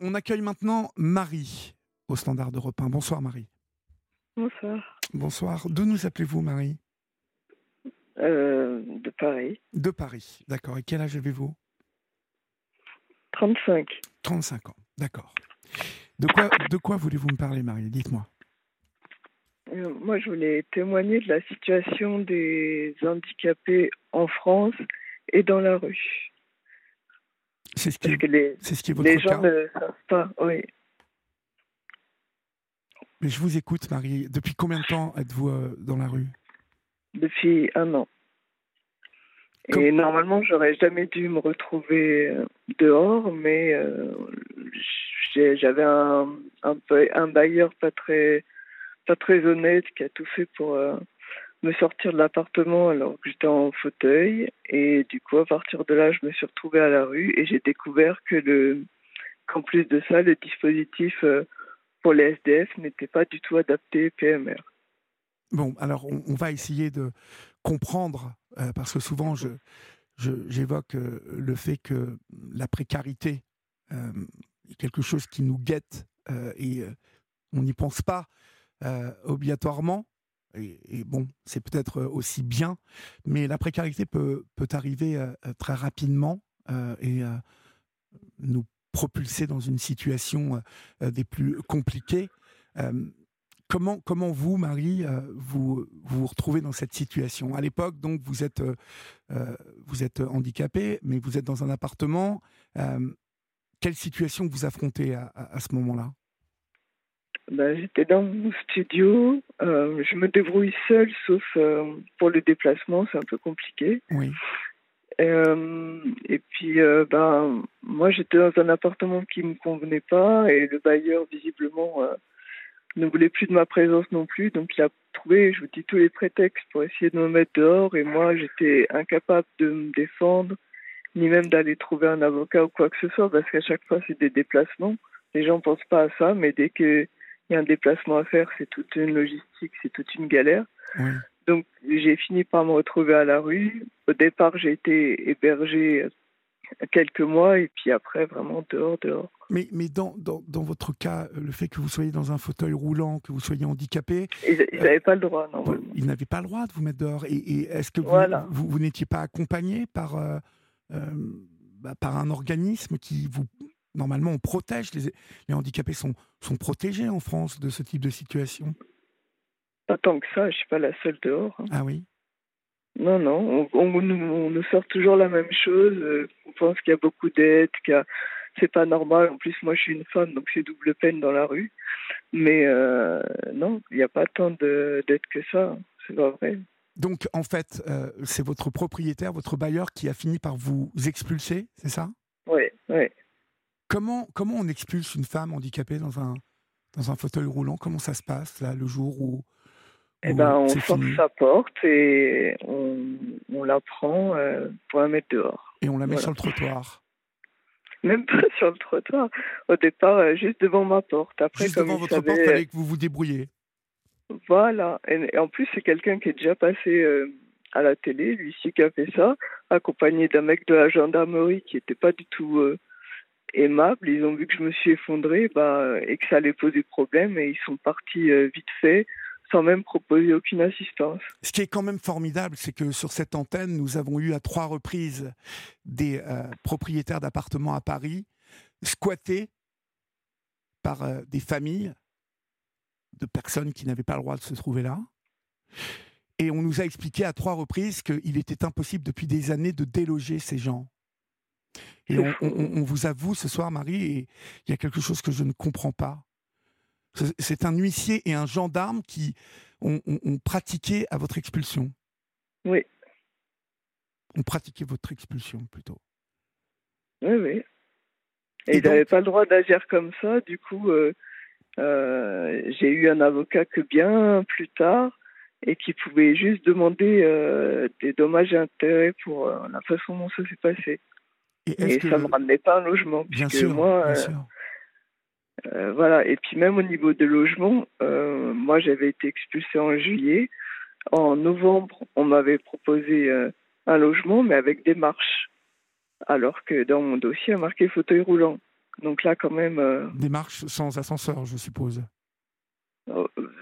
On accueille maintenant Marie au standard d'Europe 1. Bonsoir Marie. Bonsoir. Bonsoir. D'où nous appelez-vous Marie? Euh, de Paris. De Paris. D'accord. Et quel âge avez-vous? 35. 35 ans. D'accord. De quoi, de quoi voulez-vous me parler Marie? Dites-moi. Euh, moi, je voulais témoigner de la situation des handicapés en France et dans la rue. C'est ce qui est, les, c'est ce qui est votre les gens cas. ne savent pas. Oui. Mais je vous écoute Marie. Depuis combien de temps êtes-vous euh, dans la rue? Depuis un an. Et normalement, j'aurais jamais dû me retrouver euh, dehors, mais euh, j'avais un, un, peu- un bailleur pas très, pas très honnête qui a tout fait pour euh, me sortir de l'appartement alors que j'étais en fauteuil. Et du coup, à partir de là, je me suis retrouvée à la rue et j'ai découvert que le, qu'en plus de ça, le dispositif euh, pour les SDF n'était pas du tout adapté PMR. Bon, alors on, va essayer de comprendre, euh, parce que souvent je, j'évoque euh, le fait que la précarité est quelque chose qui nous guette et on n'y pense pas obligatoirement. Et, bon, c'est peut-être aussi bien, mais la précarité peut, peut arriver euh, très rapidement euh, et euh, nous propulser dans une situation euh, des plus compliquées. Euh, Comment, comment vous, Marie, euh, vous vous retrouvez dans cette situation? À l'époque, donc, vous êtes, euh, euh, vous êtes handicapé, mais vous êtes dans un appartement. Euh, quelle situation vous affrontez à- à ce moment-là? Ben, j'étais dans mon studio. euh, je me débrouille seule, sauf euh, pour le déplacement, c'est un peu compliqué. Oui. Euh, et puis, ben, moi, j'étais dans un appartement qui me convenait pas, et le bailleur, visiblement, ne voulait plus de ma présence non plus. Donc, il a trouvé, je vous dis, tous les prétextes pour essayer de me mettre dehors, et moi, j'étais incapable de me défendre, ni même d'aller trouver un avocat ou quoi que ce soit, parce qu'à chaque fois, c'est des déplacements. Les gens pensent pas à ça, mais dès qu'il y a un déplacement à faire, c'est toute une logistique, c'est toute une galère. oui. Donc j'ai fini par me retrouver à la rue. Au départ, j'ai été hébergée quelques mois et puis après vraiment dehors, dehors. Mais, mais dans, dans, dans votre cas, euh, le fait que vous soyez dans un fauteuil roulant, que vous soyez handicapé, Ils Euh, n'avaient pas le droit normalement. ils n'avaient pas le droit de vous mettre dehors. Et, et est-ce que vous, Voilà. vous, vous n'étiez pas accompagné par, euh, euh, bah, par un organisme qui vous... Normalement, on protège, les, les handicapés sont, sont protégés en France de ce type de situation? Pas tant que ça, je suis pas la seule dehors. hein. Ah oui? Non, non, on, on nous, on nous sort toujours la même chose. euh, On pense qu'il y a beaucoup d'aides, a- c'est pas normal. En plus, moi, je suis une femme, donc c'est double peine dans la rue. Mais euh, non, il n'y a pas tant de- d'aides que ça. hein. C'est pas vrai. Donc, en fait, euh, c'est votre propriétaire, votre bailleur qui a fini par vous expulser, c'est ça? Oui, oui. Comment, comment on expulse une femme handicapée dans un, dans un fauteuil roulant? Comment ça se passe, là, le jour où, Eh ben, on force fini? sa porte et on, on la prend euh, pour la mettre dehors. Et on la met Voilà. sur le trottoir? Même pas sur le trottoir. Au départ, euh, juste devant ma porte. Après, Juste comme devant votre savait- porte, il fallait que vous vous débrouilliez. Voilà. Et, et en plus, c'est quelqu'un qui est déjà passé euh, à la télé, lui qui a fait ça, accompagné d'un mec de la gendarmerie qui n'était pas du tout euh, aimable. Ils ont vu que je me suis effondrée bah, et que ça allait poser problème et ils sont partis euh, vite fait sans même proposer aucune assistance. Ce qui est quand même formidable, c'est que sur cette antenne, nous avons eu à trois reprises des euh, propriétaires d'appartements à Paris squattés par euh, des familles de personnes qui n'avaient pas le droit de se trouver là. Et on nous a expliqué à trois reprises qu'il était impossible depuis des années de déloger ces gens. Et on, fou. on- on vous avoue ce soir, Marie, et il y a quelque chose que je ne comprends pas. C'est- un huissier et un gendarme qui ont, ont- ont pratiqué à votre expulsion. Oui, Ont pratiqué votre expulsion plutôt. oui, oui. Et Et ils donc- n'avaient pas le droit d'agir comme ça. Du coup, euh, euh, j'ai eu un avocat que bien plus tard et qui pouvait juste demander euh, des dommages et intérêts pour la façon dont ça s'est passé. Et ça me ramenait pas un logement. bien sûr, moi, bien euh, sûr. euh, voilà. Et puis même au niveau des logements, euh, moi j'avais été expulsée en juillet. En novembre, on m'avait proposé euh, un logement, mais avec des marches. Alors que dans mon dossier, il y a marqué fauteuil roulant. Donc là, quand même. Des marches sans ascenseur, je suppose.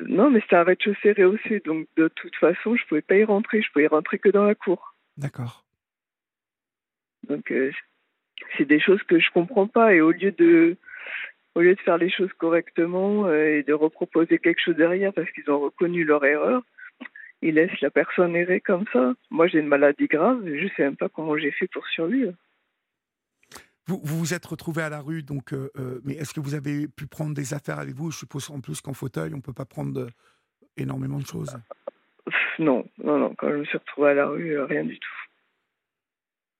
Non, mais c'était un rez-de-chaussée rehaussé, donc de toute façon, je pouvais pas y rentrer. Je pouvais y rentrer que dans la cour. D'accord. Donc c'est des choses que je comprends pas. Et au lieu de au lieu de faire les choses correctement et de reproposer quelque chose derrière parce qu'ils ont reconnu leur erreur, ils laissent la personne errer comme ça. Moi, j'ai une maladie grave, je ne sais même pas comment j'ai fait pour survivre. Vous vous, êtes retrouvé à la rue, donc, euh, euh, mais est-ce que vous avez pu prendre des affaires avec vous? Je suppose en plus qu'en fauteuil, on ne peut pas prendre énormément de choses. Non, non, non. Quand je me suis retrouvé à la rue, euh, rien du tout.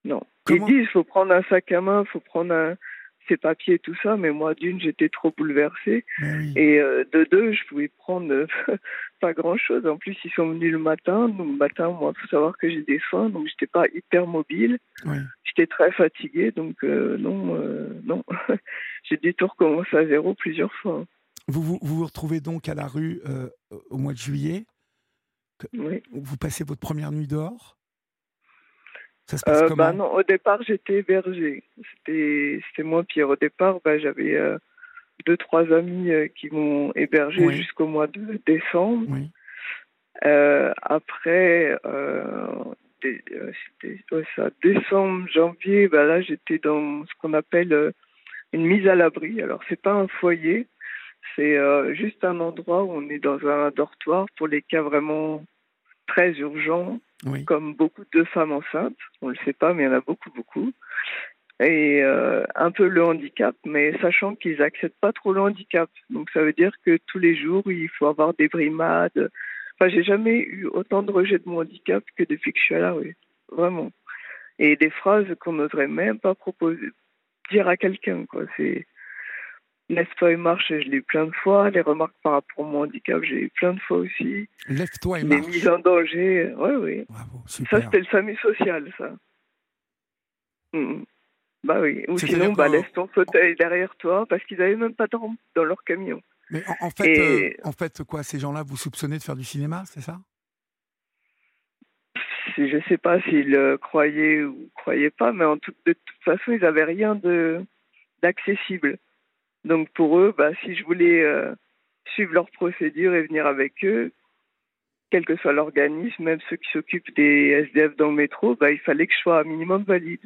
Non. Ils disent faut prendre un sac à main, il faut prendre un, ses papiers, tout ça, mais moi, d'une, j'étais trop bouleversée. Et euh, de deux, je pouvais prendre euh, pas grand-chose. En plus, ils sont venus le matin. Donc, le matin, moi, il faut savoir que j'ai des soins, donc j'étais pas hyper mobile. J'étais très fatiguée, donc euh, non, non. j'ai dû tout recommencer à zéro plusieurs fois. Vous vous, vous, retrouvez donc à la rue au mois de juillet. Oui. Vous passez votre première nuit dehors euh, bah non, au départ, j'étais hébergée. C'était, c'était moi, Pierre. Au départ, bah, j'avais euh, deux, trois amis euh, qui m'ont hébergé jusqu'au mois de décembre. Oui. après, c'était ça, décembre, janvier, bah, là, j'étais dans ce qu'on appelle une mise à l'abri. Alors, c'est pas un foyer, c'est juste un endroit où on est dans un dortoir pour les cas vraiment très urgents comme beaucoup de femmes enceintes. On ne le sait pas, mais il y en a beaucoup, beaucoup. Et euh, un peu le handicap, mais sachant qu'ils n'acceptent pas trop le handicap. Donc ça veut dire que tous les jours, il faut avoir des brimades. Enfin, j'ai jamais eu autant de rejet de mon handicap que depuis que je suis à la. Vraiment. Et des phrases qu'on n'oserait même pas proposer, dire à quelqu'un, quoi. C'est, Lève-toi et marche, je l'ai eu plein de fois. Les remarques par rapport à mon handicap, j'ai eu plein de fois aussi. Lève-toi et marche. Les mises en danger, oui, oui. Ça, c'était le SAMU social, ça. Mm. Bah oui. Ou sinon, bah, laisse ton fauteuil derrière toi, parce qu'ils n'avaient même pas de rampe dans leur camion. Mais en, fait, euh, en fait, quoi, ces gens-là, vous soupçonnez de faire du cinéma, c'est ça? Je ne sais pas s'ils euh, croyaient ou croyaient pas, mais en de toute façon, ils n'avaient rien d'accessible. Donc pour eux, bah, si je voulais euh, suivre leur procédure et venir avec eux, quel que soit l'organisme, même ceux qui s'occupent des SDF dans le métro, bah, il fallait que je sois un minimum valide.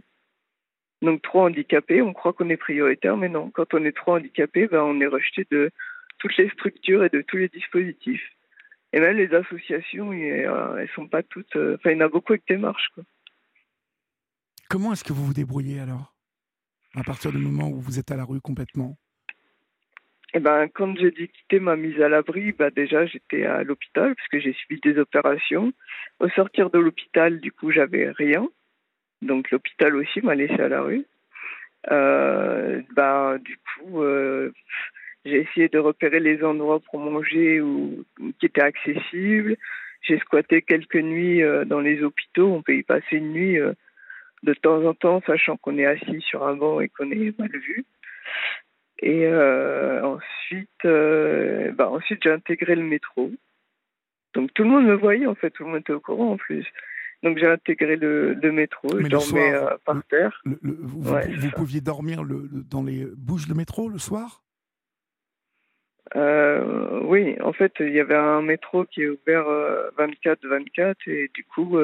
Donc trop handicapé, on croit qu'on est prioritaire, mais non. Quand on est trop handicapé, bah, on est rejeté de toutes les structures et de tous les dispositifs. Et même les associations, euh, elles sont pas toutes. Euh, enfin, il y en a beaucoup avec démarche. Quoi. Comment est-ce que vous vous débrouillez alors? À partir du moment où vous êtes à la rue complètement? Eh ben, quand j'ai dû quitter ma mise à l'abri, bah déjà j'étais à l'hôpital parce que j'ai suivi des opérations. Au sortir de l'hôpital, du coup, j'avais rien. Donc l'hôpital aussi m'a laissé à la rue. Euh, bah, du coup, euh, j'ai essayé de repérer les endroits pour manger ou qui étaient accessibles. J'ai squatté quelques nuits euh, dans les hôpitaux. On peut y passer une nuit euh, de temps en temps, sachant qu'on est assis sur un banc et qu'on est mal vu. Et euh, ensuite, euh, bah ensuite j'ai intégré le métro. Donc tout le monde me voyait en fait, tout le monde était au courant en plus. Donc j'ai intégré le, le métro, je dormais euh, par terre. vous, pouviez dormir le, dans les bouches de métro le soir? Oui, en fait il y avait un métro qui est ouvert 24-24 et du coup,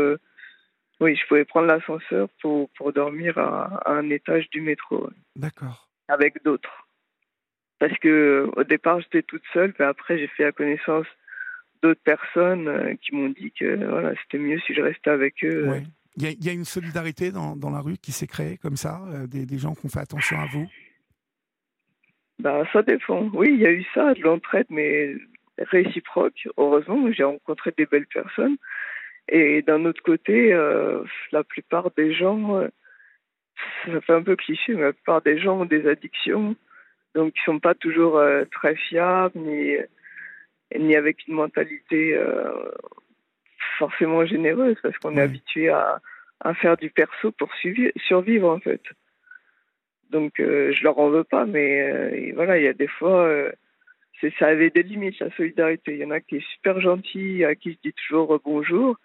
oui, je pouvais prendre l'ascenseur pour, pour dormir à, à, un étage du métro. D'accord. Avec d'autres parce que au départ j'étais toute seule, puis après j'ai fait la connaissance d'autres personnes euh, qui m'ont dit que voilà, c'était mieux si je restais avec eux. Il y, a, une solidarité dans, dans la rue qui s'est créée comme ça, euh, des, des, gens qui ont fait attention à vous? Bah, Ça dépend. Oui, il y a eu ça, de l'entraide, mais réciproque. Heureusement, j'ai rencontré des belles personnes. Et d'un autre côté, euh, la plupart des gens, ça fait un peu cliché, mais la plupart des gens ont des addictions donc ils sont pas toujours euh, très fiables ni ni avec une mentalité euh, forcément généreuse parce qu'on est habitué à, à, faire du perso pour survivre en fait. Donc euh, je leur en veux pas, mais voilà, il y a des fois, c'est ça avait des limites la solidarité. Il y en a qui est super gentil, à qui je dis toujours bonjour,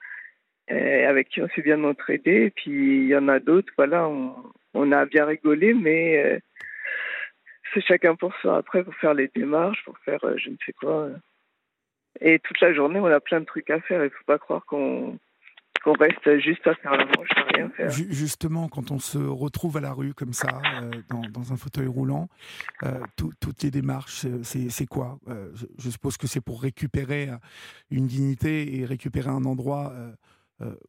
et avec qui on s'est bien entraidé. Et puis il y en a d'autres, voilà, on, on, a bien rigolé, mais c'est chacun pour soi. Après, pour faire les démarches, pour faire je ne sais quoi. Et toute la journée, on a plein de trucs à faire. Il ne faut pas croire qu'on reste juste à faire la manche, à rien faire. Justement, quand on se retrouve à la rue comme ça, euh, dans, un fauteuil roulant, euh, toutes les démarches, c'est quoi euh, je, suppose que c'est pour récupérer une dignité et récupérer un endroit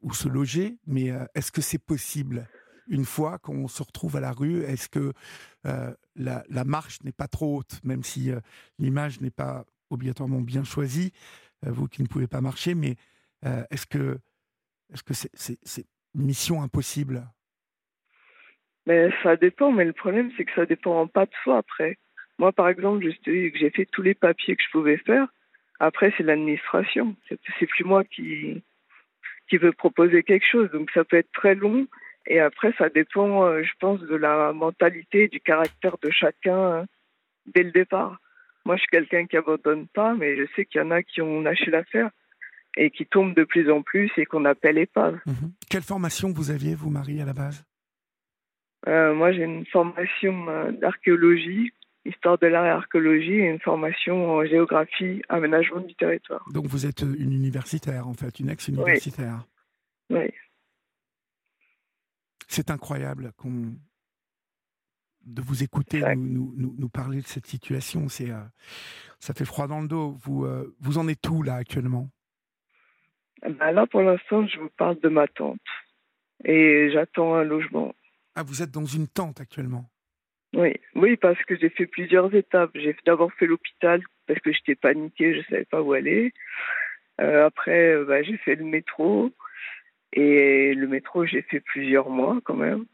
où se loger, mais est-ce que c'est possible? Une fois qu'on se retrouve à la rue Est-ce que la, la, marche n'est pas trop haute, même si l'image n'est pas obligatoirement bien choisie, vous qui ne pouvez pas marcher, mais est-ce que est-ce que c'est mission impossible? Mais Ça dépend, mais le problème, c'est que ça dépend pas de soi après. Moi, par exemple, j'ai fait tous les papiers que je pouvais faire. Après, c'est l'administration. C'est plus moi qui, qui veut proposer quelque chose. Donc, ça peut être très long. Et après, ça dépend, euh, je pense, de la mentalité, du caractère de chacun euh, dès le départ. Moi, je suis quelqu'un qui abandonne pas, mais je sais qu'il y en a qui ont lâché l'affaire et qui tombe de plus en plus et qu'on appelle épave. Mhm. Quelle formation vous aviez, vous, Marie, à la base? Euh, Moi, j'ai une formation d'archéologie, histoire de l'art et archéologie, et une formation en géographie, aménagement du territoire. Donc vous êtes une universitaire, en fait, une ex-universitaire. Oui. C'est incroyable qu'on de vous écouter nous, nous, nous, parler de cette situation. C'est, euh, ça fait froid dans le dos. Vous, vous en êtes où là actuellement? Ben là, pour l'instant, je vous parle de ma tante. Et j'attends un logement. Ah, vous êtes dans une tente actuellement? Oui, oui, parce que j'ai fait plusieurs étapes. J'ai d'abord fait l'hôpital parce que j'étais paniquée, je ne savais pas où aller. Euh, après, euh, bah, j'ai fait le métro. Et le métro, j'ai fait plusieurs mois quand même.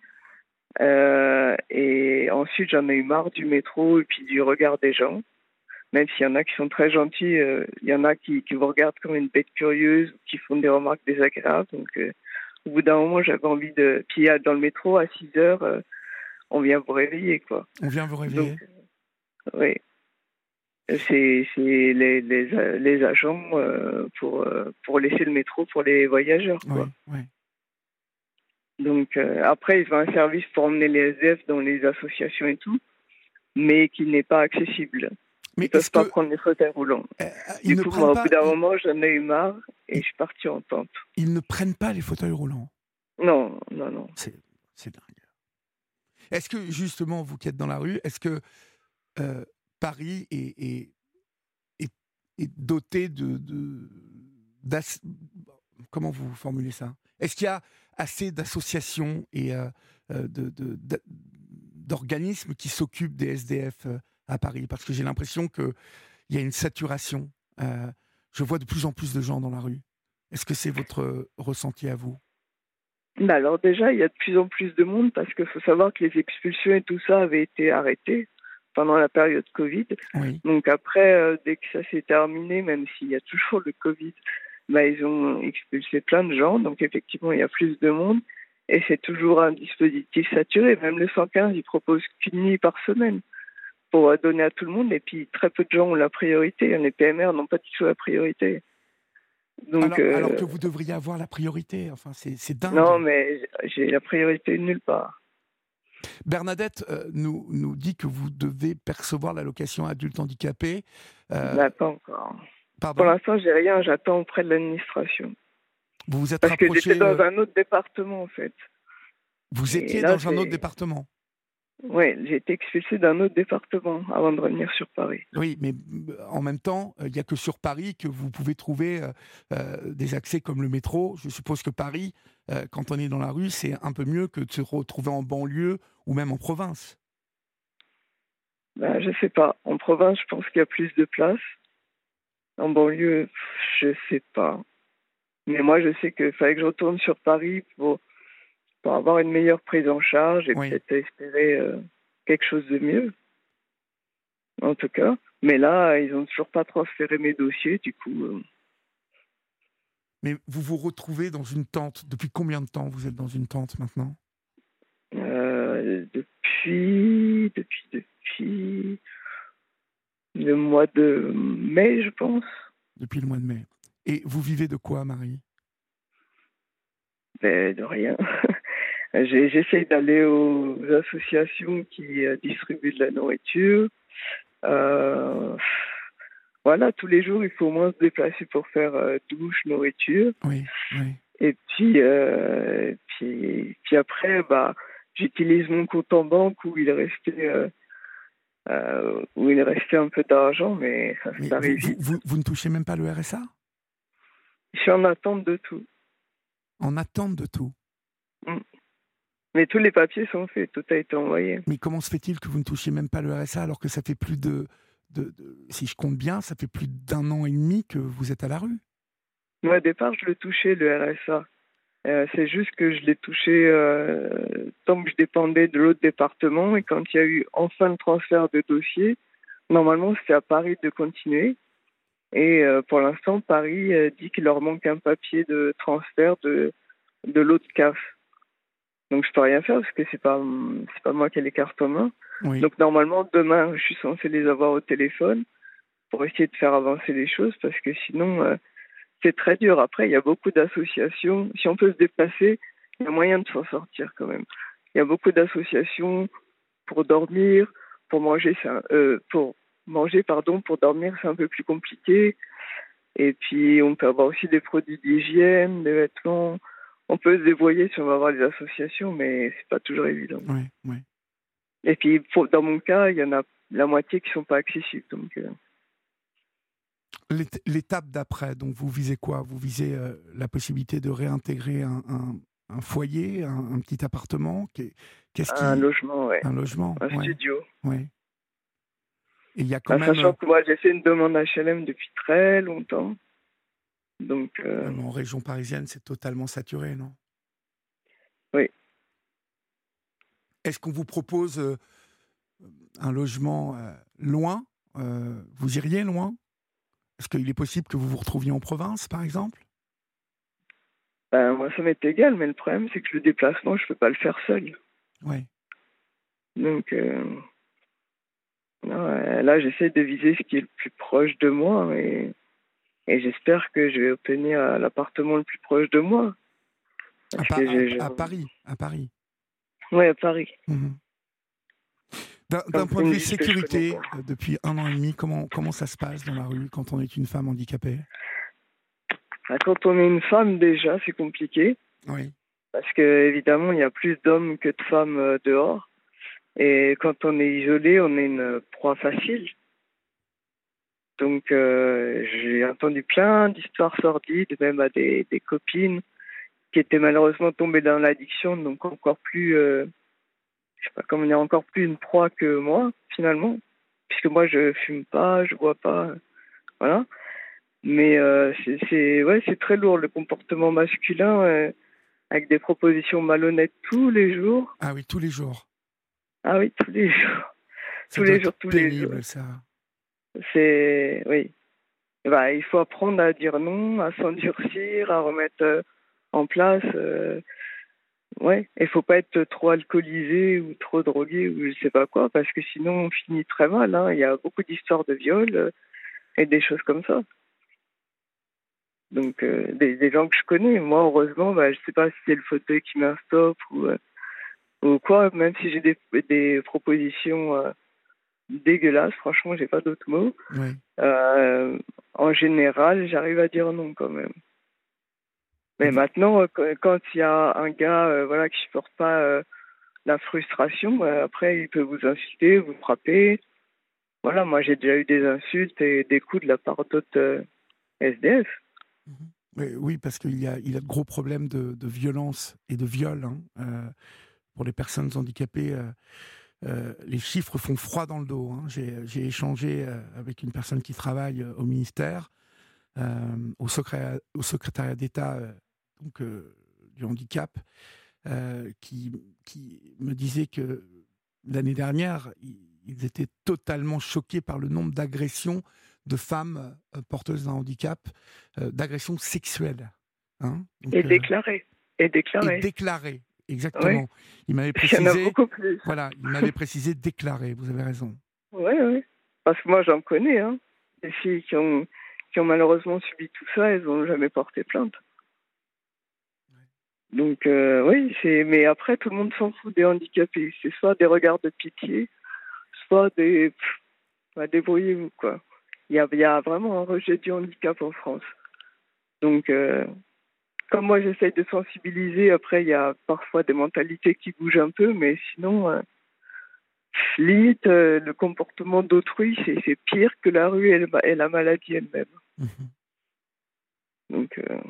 Euh, et ensuite, j'en ai eu marre du métro et puis du regard des gens même s'il y en a qui sont très gentils, euh, il y en a qui, qui, vous regardent comme une bête curieuse, qui font des remarques désagréables. Donc, euh, au bout d'un moment, j'avais envie de. Puis, dans le métro, à 6 heures, euh, on vient vous réveiller, quoi. On vient vous réveiller Oui. C'est les, les, les, agents pour, pour laisser le métro pour les voyageurs, quoi. Oui, Donc, après, ils ont un service pour emmener les SDF dans les associations et tout, mais qui n'est pas accessible. Mais ils ne peuvent pas prendre les fauteuils roulants. Euh, du coup, moi, au bout d'un moment, j'en ai eu marre et je suis partie en tente. Ils ne prennent pas les fauteuils roulants Non, non, non. C'est dingue. Est-ce que, justement, vous qui êtes dans la rue, est-ce que euh, Paris est, doté de... de comment vous formulez ça? Est-ce qu'il y a assez d'associations et euh, d'organismes qui s'occupent des SDF à Paris? Parce que j'ai l'impression qu'il y a une saturation. Euh, je vois de plus en plus de gens dans la rue. Est-ce que c'est votre ressenti à vous? Bah Alors déjà, il y a de plus en plus de monde parce qu'il faut savoir que les expulsions et tout ça avaient été arrêtés pendant la période Covid. Donc après, euh, dès que ça s'est terminé, même s'il y a toujours le Covid, bah, ils ont expulsé plein de gens. Donc effectivement, il y a plus de monde. Et c'est toujours un dispositif saturé. Même le 115, il propose qu'une nuit par semaine pour donner à tout le monde. Et puis, très peu de gens ont la priorité. Les PMR n'ont pas du tout la priorité. Donc, alors, que euh, vous devriez avoir la priorité. Enfin, c'est dingue. Non, mais j'ai la priorité nulle part. Bernadette euh, nous, nous dit que vous devez percevoir l'allocation adulte handicapé. Euh... pas encore. Pour l'instant, j'ai rien. J'attends auprès de l'administration. Vous vous êtes Parce que j'étais dans un autre département, en fait. Vous étiez dans un autre département oui, j'ai été expulsé d'un autre département avant de revenir sur Paris. Oui, mais euh, en même temps, il n'y a que sur Paris que vous pouvez trouver euh, euh, des accès comme le métro. Je suppose que Paris, quand on est dans la rue, c'est un peu mieux que de se retrouver en banlieue ou même en province. Ben, je ne sais pas. En province, je pense qu'il y a plus de place. En banlieue, je ne sais pas. Mais moi, je sais qu'il fallait que je retourne sur Paris pour pour avoir une meilleure prise en charge et peut-être espérer euh, quelque chose de mieux. En tout cas. Mais là, ils n'ont toujours pas transféré mes dossiers, du coup. Euh. Mais vous vous retrouvez dans une tente. Depuis combien de temps vous êtes dans une tente maintenant? Euh, Depuis. Depuis. Depuis. Le mois de mai, je pense. Depuis le mois de mai. Et vous vivez de quoi, Marie? Ben, De rien. J'essaye d'aller aux associations qui distribuent de la nourriture. voilà, tous les jours, il faut au moins se déplacer pour faire douche, nourriture. Oui, oui. Et puis, puis, puis après, bah, j'utilise mon compte en banque où il restait, euh, euh, où il restait un peu d'argent, mais ça, vous, vous, vous, ne touchez même pas le RSA Je suis en attente de tout. En attente de tout? Mm. Mais tous les papiers sont faits, tout a été envoyé. Mais comment se fait-il que vous ne touchiez même pas le RSA alors que ça fait plus de, de, si je compte bien, ça fait plus d'un an et demi que vous êtes à la rue? Moi, au départ, je le touchais, le RSA. Euh, c'est juste que je l'ai touché euh, tant que je dépendais de l'autre département et quand il y a eu enfin le transfert de dossier, normalement c'était à Paris de continuer. Et euh, pour l'instant, Paris dit qu'il leur manque un papier de transfert de, de l'autre CAF. Donc je peux rien faire parce que c'est pas c'est pas moi qui ai les cartes en main. Donc normalement demain je suis censé les avoir au téléphone pour essayer de faire avancer les choses parce que sinon c'est très dur. Après, il y a beaucoup d'associations. Si on peut se déplacer, il y a moyen de s'en sortir quand même. Il y a beaucoup d'associations pour dormir, pour manger, euh, pour manger, pardon, pour dormir, c'est un peu plus compliqué. Et puis, on peut avoir aussi des produits d'hygiène, des vêtements. On peut se débrouiller si on va avoir des associations, mais c'est pas toujours évident. Oui, oui. Et puis, dans mon cas, il y en a la moitié qui sont pas accessibles. Donc, euh, L'étape d'après, donc vous visez quoi? Vous visez euh, la possibilité de réintégrer un, foyer, un, petit appartement? Qu'est-ce Un logement, oui. Un logement, Un studio. Oui. Et il y a quand bah, même... Sachant que moi, j'ai fait une demande HLM depuis très longtemps. Donc, euh, En région parisienne, c'est totalement saturé, non? Oui. Est-ce qu'on vous propose euh, un logement loin? Vous iriez loin? Est-ce qu'il est possible que vous vous retrouviez en province, par exemple? Ben, Moi, ça m'est égal, mais le problème, c'est que le déplacement, je ne peux pas le faire seul. Oui. Donc, euh, là, j'essaie de viser ce qui est le plus proche de moi et, j'espère que je vais obtenir l'appartement le plus proche de moi. À, Paris À Paris Oui, à Paris. Mmh d'un point de vue sécurité, euh, depuis un an et demi, comment, comment ça se passe dans la rue quand on est une femme handicapée? Bah, Quand on est une femme, déjà, c'est compliqué. Oui. Parce que évidemment, il y a plus d'hommes que de femmes euh, dehors. Et quand on est isolé, on est une proie facile. Donc, euh, j'ai entendu plein d'histoires sordides, même à des, des, copines qui étaient malheureusement tombées dans l'addiction, donc encore plus je sais pas, comme il y a encore plus une proie que moi, finalement, puisque moi je fume pas, je bois pas, voilà. Mais euh, c'est ouais, c'est très lourd le comportement masculin euh, avec des propositions malhonnêtes tous les jours. Ah oui, tous les jours. Ah oui, tous les jours. tous les jours, tous les jours. ça. C'est oui. Bah, il faut apprendre à dire non, à s'endurcir, à remettre euh, en place Ouais, il faut pas être trop alcoolisé ou trop drogué ou je sais pas quoi, parce que sinon on finit très mal. Hein. Il y a beaucoup d'histoires de viol euh, et des choses comme ça. Donc euh, des, gens que je connais. Moi, heureusement, bah, je sais pas si c'est le fauteuil qui stop ou, euh, ou quoi. Même si j'ai des propositions dégueulasses, franchement, j'ai pas d'autres mots. en général, j'arrive à dire non quand même. Mais maintenant, euh, quand il y a un gars euh, voilà, qui ne supporte pas euh, la frustration, après, il peut vous insulter, vous frapper. Voilà, moi, j'ai déjà eu des insultes et des coups de la part d'autres SDF. Mais oui, parce qu'il y a, il a de gros problèmes de, de violence et de viol hein, pour les personnes handicapées. Les chiffres font froid dans le dos. Hein. J'ai échangé avec une personne qui travaille au ministère, au, secrétariat, au secrétariat d'État donc, euh, du handicap, euh, qui, qui me disait que l'année dernière, ils étaient totalement choqués par le nombre d'agressions de femmes euh, porteuses d'un handicap, d'agressions sexuelles. Hein et déclarées. Et déclarées. Et déclarées, exactement. Il m'avait précisé. Il y en a beaucoup plus. Voilà, il m'avait précisé déclaré, vous avez raison. Oui, oui. Parce que moi, j'en connais, hein. Des filles qui ont, qui ont malheureusement subi tout ça, elles n'ont jamais porté plainte. Donc oui, c'est. Mais après, tout le monde s'en fout des handicapés. C'est soit des regards de pitié, soit des. Bah, débrouillez-vous quoi. Il y a, y a, vraiment un rejet du handicap en France. Donc, comme moi j'essaye de sensibiliser, après il y a parfois des mentalités qui bougent un peu, mais sinon limite, euh, le comportement d'autrui, c'est pire que la rue et, la maladie elle-même. Mhm. Donc, euh,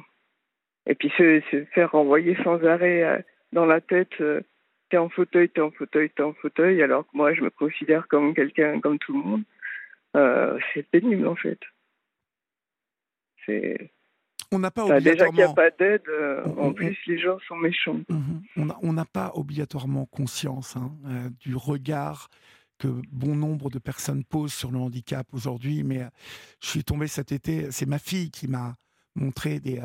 et puis se, faire renvoyer sans arrêt euh, dans la tête, t'es en fauteuil, t'es en fauteuil, t'es en fauteuil, alors que moi je me considère comme quelqu'un, comme tout le monde, c'est pénible en fait. C'est on n'a pas obligatoirement... Déjà qu'il n'y a pas d'aide, euh, en plus les gens sont méchants. Mhm. On n'a pas obligatoirement conscience hein, euh, du regard que bon nombre de personnes posent sur le handicap aujourd'hui, mais euh, je suis tombé cet été, c'est ma fille qui m'a montré des,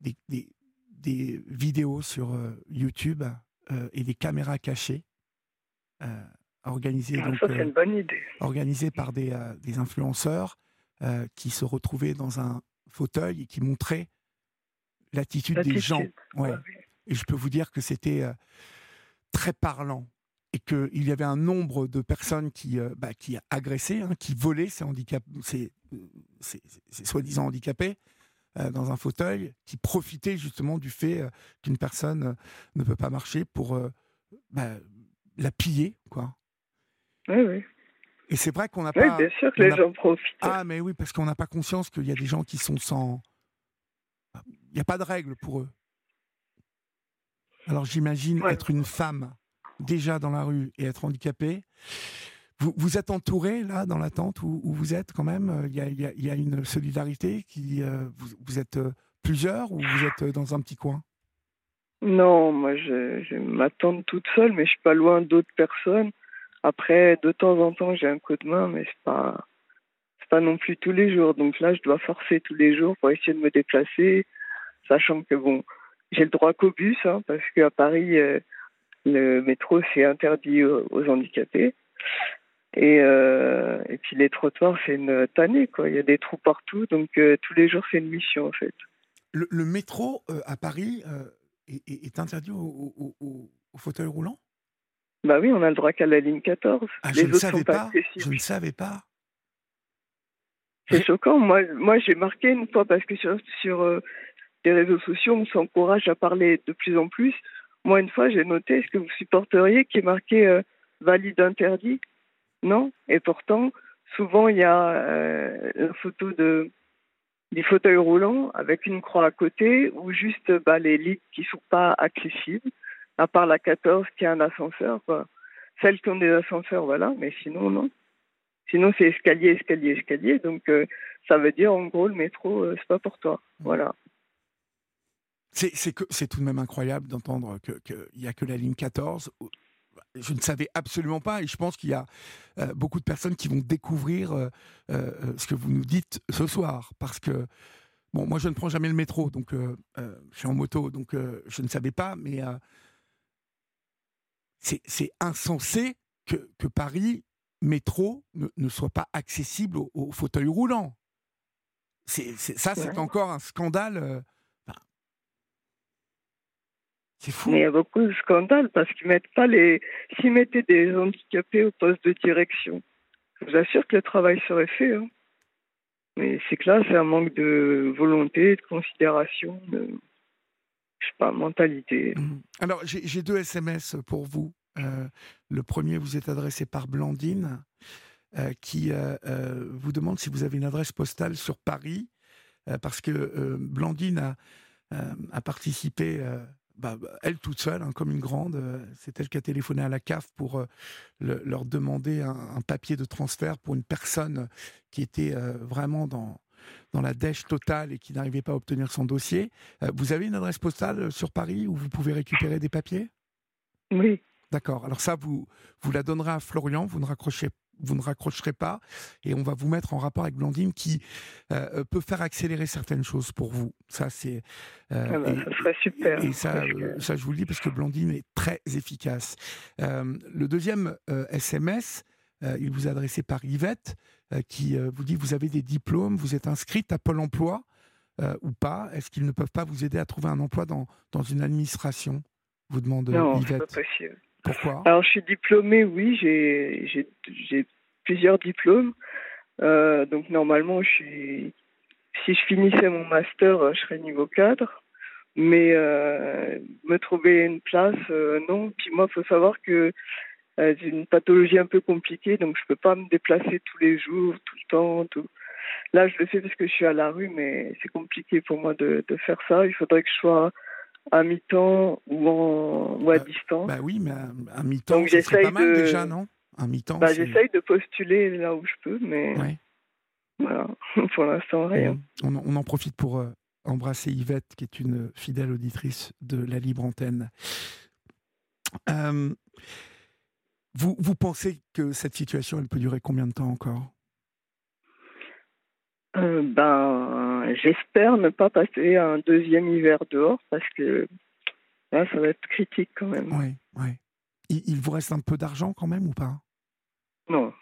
des, des, vidéos sur YouTube et des caméras cachées organisées, ah, donc, une bonne idée. organisées par des, des influenceurs qui se retrouvaient dans un fauteuil et qui montrait l'attitude des gens. Ouais. Et je peux vous dire que c'était euh, très parlant et qu'il y avait un nombre de personnes qui, euh, bah, qui agressaient, hein, qui volaient ces, ces, ces, soi-disant handicapés euh, dans un fauteuil, qui profitaient justement du fait qu'une personne ne peut pas marcher pour bah, la piller. Quoi. Oui, oui. Et c'est vrai qu'on n'a pas. Oui, bien sûr que les gens profitent. Ah, mais oui, parce qu'on n'a pas conscience qu'il y a des gens qui sont sans. Il n'y a pas de règles pour eux. Alors j'imagine être une femme déjà dans la rue et être handicapée. Vous, vous êtes entouré là dans la tente où, vous êtes quand même? Il y a, il y a, une solidarité qui. Euh, vous, êtes euh, plusieurs ou vous êtes dans un petit coin? Non, moi je, je m'attends toute seule, mais je suis pas loin d'autres personnes. Après, de temps en temps, j'ai un coup de main, mais c'est pas, pas non plus tous les jours. Donc là, je dois forcer tous les jours pour essayer de me déplacer, sachant que bon, j'ai le droit qu'au bus, hein, parce qu'à Paris, euh, le métro c'est interdit aux, handicapés. Et, euh, et puis les trottoirs, c'est une tannée, quoi. Il y a des trous partout, donc euh, tous les jours, c'est une mission, en fait. Le, métro à Paris est, interdit aux fauteuils roulants bah oui, on a le droit qu'à la ligne 14. Ah, Les je autres ne savais pas. Je ne savais pas. C'est choquant. Moi, moi j'ai marqué une fois parce que sur, sur euh, les réseaux sociaux, on s'encourage à parler de plus en plus. Moi, une fois, j'ai noté est-ce que vous supporteriez qui est marqué euh, valide interdit? Non. Et pourtant, souvent, il y a euh, une photo de des fauteuils roulants avec une croix à côté ou juste bah, les lits qui sont pas accessibles à part la 14 qui a un ascenseur, quoi. Celles qui ont des ascenseurs, voilà, mais sinon, non. Sinon, c'est escalier, escalier, escalier. Donc, euh, ça veut dire, en gros, le métro, euh, c'est pas pour toi. Mmh. Voilà. C'est tout de même incroyable d'entendre qu'il que n'y a que la ligne 14. Je ne savais absolument pas et je pense qu'il y a euh, beaucoup de personnes qui vont découvrir ce que vous nous dites ce soir. Parce que, bon, moi je ne prends jamais le métro, donc je suis en moto, donc je ne savais pas, mais c'est insensé que, que, Paris métro ne, soit pas accessible aux, fauteuils roulants. C'est, ça, c'est encore un scandale. Euh, c'est fou. Mais il y a beaucoup de scandales parce qu'ils mettent pas les. S'ils mettaient des handicapés au poste de direction, je vous assure que le travail serait fait. Hein. Mais c'est que là, c'est un manque de volonté, de considération, de je sais pas, mentalité. Mmh. Alors, j'ai deux SMS pour vous. Euh, le premier vous est adressé par Blandine, euh, qui euh, vous demande si vous avez une adresse postale sur Paris, parce que Blandine a, participé, bah, elle toute seule, hein, comme une grande. C'est elle qui a téléphoné à la CAF pour leur demander un, papier de transfert pour une personne qui était vraiment dans dans la dèche totale et qui n'arrivait pas à obtenir son dossier. Euh, vous avez une adresse postale euh, sur Paris où vous pouvez récupérer des papiers? Oui. D'accord. Alors ça, vous, vous la donnerez à Florian, vous ne raccrochez vous ne raccrocherez pas et on va vous mettre en rapport avec Blandine qui euh, peut faire accélérer certaines choses pour vous. Ça, c'est. Ah bah, ça serait super. Et ça, ça, je vous le dis parce que Blandine est très efficace. le deuxième SMS, il vous est adressé par Yvette. Euh, qui euh, vous dit vous avez des diplômes, vous êtes inscrite à Pôle emploi. ou pas, est-ce qu'ils ne peuvent pas vous aider à trouver un emploi dans, dans une administration? Vous demande non, Yvette. Pas possible. Pourquoi? Alors, je suis diplômée, oui, j'ai plusieurs diplômes. donc, normalement, je suis, si je finissais mon master, je serais niveau cadre. Mais euh, me trouver une place, euh, non. Puis moi, il faut savoir que euh, j'ai une pathologie un peu compliquée, donc je peux pas me déplacer tous les jours, tout le temps. Tout. Là, je le fais parce que je suis à la rue, mais c'est compliqué pour moi de, de, faire ça. Il faudrait que je sois à mi-temps ou, en, ou à bah, distance. Bah oui, mais à, mi-temps, c'est pas mal de... déjà, non? Un mi-temps. Bah, j'essaye de postuler là où je peux, mais ouais. voilà, pour l'instant rien. On, on, en profite pour embrasser Yvette, qui est une fidèle auditrice de la Libre Antenne. Euh, vous, vous pensez que cette situation, elle peut durer combien de temps encore? Euh, Ben, j'espère ne pas passer un deuxième hiver dehors parce que là, ça va être critique quand même. Oui, oui. Il, il vous reste un peu d'argent quand même ou pas? Non.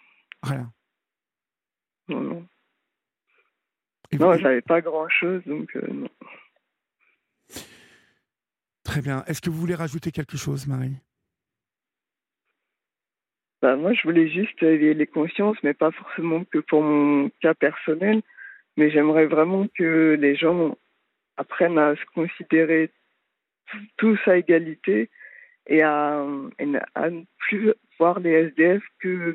Rien. Non, non. Et non, j'avais pas grand-chose, donc euh, non. Très bien. Est-ce que vous voulez rajouter quelque chose, Marie? Bah, Moi, je voulais juste éveiller les consciences, mais pas forcément que pour mon cas personnel. Mais j'aimerais vraiment que les gens apprennent à se considérer tous à égalité et à, à ne plus voir les SDF que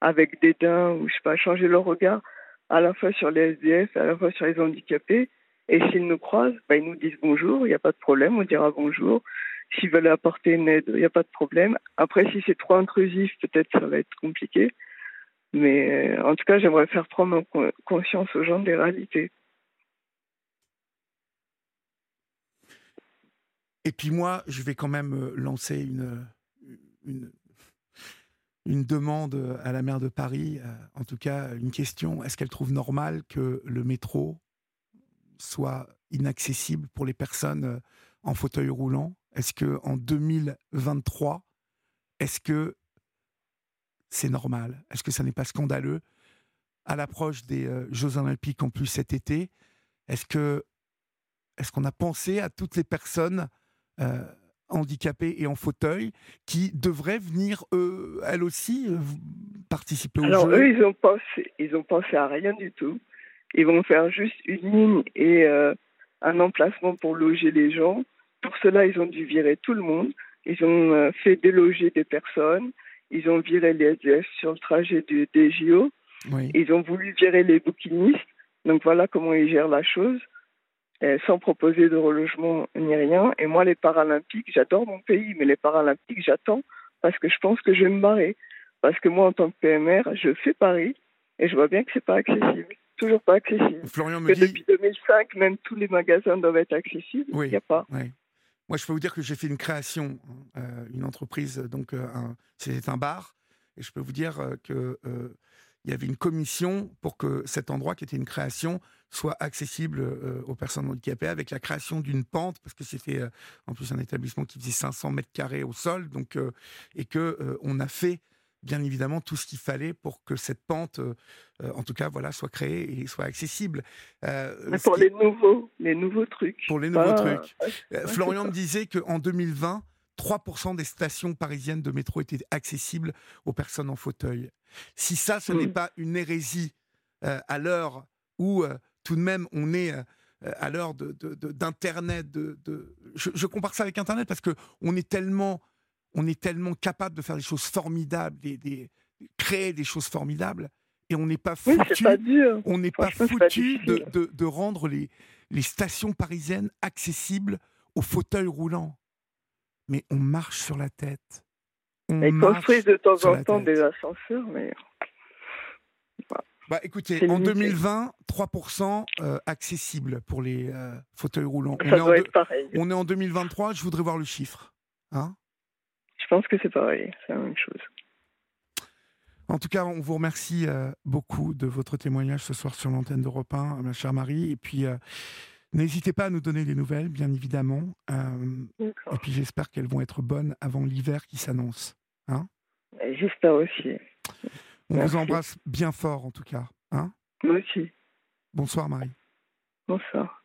avec dédain ou je sais pas changer leur regard à la fois sur les SDF, à la fois sur les handicapés. Et s'ils nous croisent, bah, ils nous disent bonjour, il n'y a pas de problème, on dira bonjour. S'ils veulent apporter une aide, il n'y a pas de problème. Après, si c'est trop intrusif, peut-être ça va être compliqué. Mais euh, en tout cas, j'aimerais faire prendre conscience aux gens des réalités. Et puis moi, je vais quand même euh, lancer une, une, une demande à la maire de Paris, euh, en tout cas une question. Est-ce qu'elle trouve normal que le métro soit inaccessible pour les personnes euh, en fauteuil roulant? Est-ce que en 2023, est-ce que c'est normal? Est-ce que ça n'est pas scandaleux? À l'approche des euh, Jeux Olympiques en plus cet été Est-ce que est-ce qu'on a pensé à toutes les personnes handicapées et en fauteuil qui devraient venir, eux, elles aussi, euh, participer au Alors, jeu eux, ils ont, pensé, ils ont pensé à rien du tout. Ils vont faire juste une ligne et euh, un emplacement pour loger les gens. Pour cela, ils ont dû virer tout le monde. Ils ont euh, fait déloger des personnes. Ils ont viré les SDF sur le trajet du, des JO. Oui. Ils ont voulu virer les bouquinistes. Donc voilà comment ils gèrent la chose. Sans proposer de relogement ni rien. Et moi, les Paralympiques, j'adore mon pays, mais les Paralympiques, j'attends parce que je pense que je vais me barrer. Parce que moi, en tant que PMR, je fais Paris et je vois bien que c'est pas accessible. Toujours pas accessible. Florian me que dit... Depuis 2005, même tous les magasins doivent être accessibles. Il Oui, n'y a pas. oui. Moi, je peux vous dire que j'ai fait une création, euh, une entreprise, donc euh, c'était un bar, et je peux vous dire euh, que il y avait une commission pour que cet endroit, qui était une création, soit accessible aux personnes handicapées, avec la création d'une pente, parce que c'était en plus un établissement qui faisait 500 mètres carrés au sol, donc et que on a fait bien évidemment tout ce qu'il fallait pour que cette pente, euh, euh, en tout cas, voilà, soit créée et soit accessible. Euh, pour les nouveaux, les nouveaux trucs. pour les nouveaux Pas- trucs. Euh, Ouais, Florian me disait qu'en 2020, 3% des stations parisiennes de métro étaient accessibles aux personnes en fauteuil. Si ça, ce n'est Mm. pas une hérésie euh, à l'heure où tout de même on est à l'heure de- de- de- d'Internet, de, de- je, je compare ça avec Internet parce que on est tellement, on est tellement capable de faire des choses formidables, des, des- créer des choses formidables, et on n'est pas foutu on n'est pas foutu de, difficile. de- de rendre les, les stations parisiennes accessibles aux fauteuils roulants. Mais on marche sur la tête. On Ils construisent de temps en temps des ascenseurs, mais Bah, écoutez, en limité. 2020, 3% euh, accessibles pour les euh, fauteuils roulants. On ça est, en doit deux- être pareil. on est en 2023, je voudrais voir le chiffre. Hein pense que c'est pareil, c'est la même chose. En tout cas, on vous remercie euh, beaucoup de votre témoignage ce soir sur l'antenne d'Europe 1, ma chère Marie. Et puis, euh, n'hésitez pas à nous donner des nouvelles, bien évidemment. Euh, et puis, j'espère qu'elles vont être bonnes avant l'hiver qui s'annonce. Et J'espère aussi. On Merci. vous embrasse bien fort, en tout cas. Hein Moi aussi. Bonsoir, Marie. ça.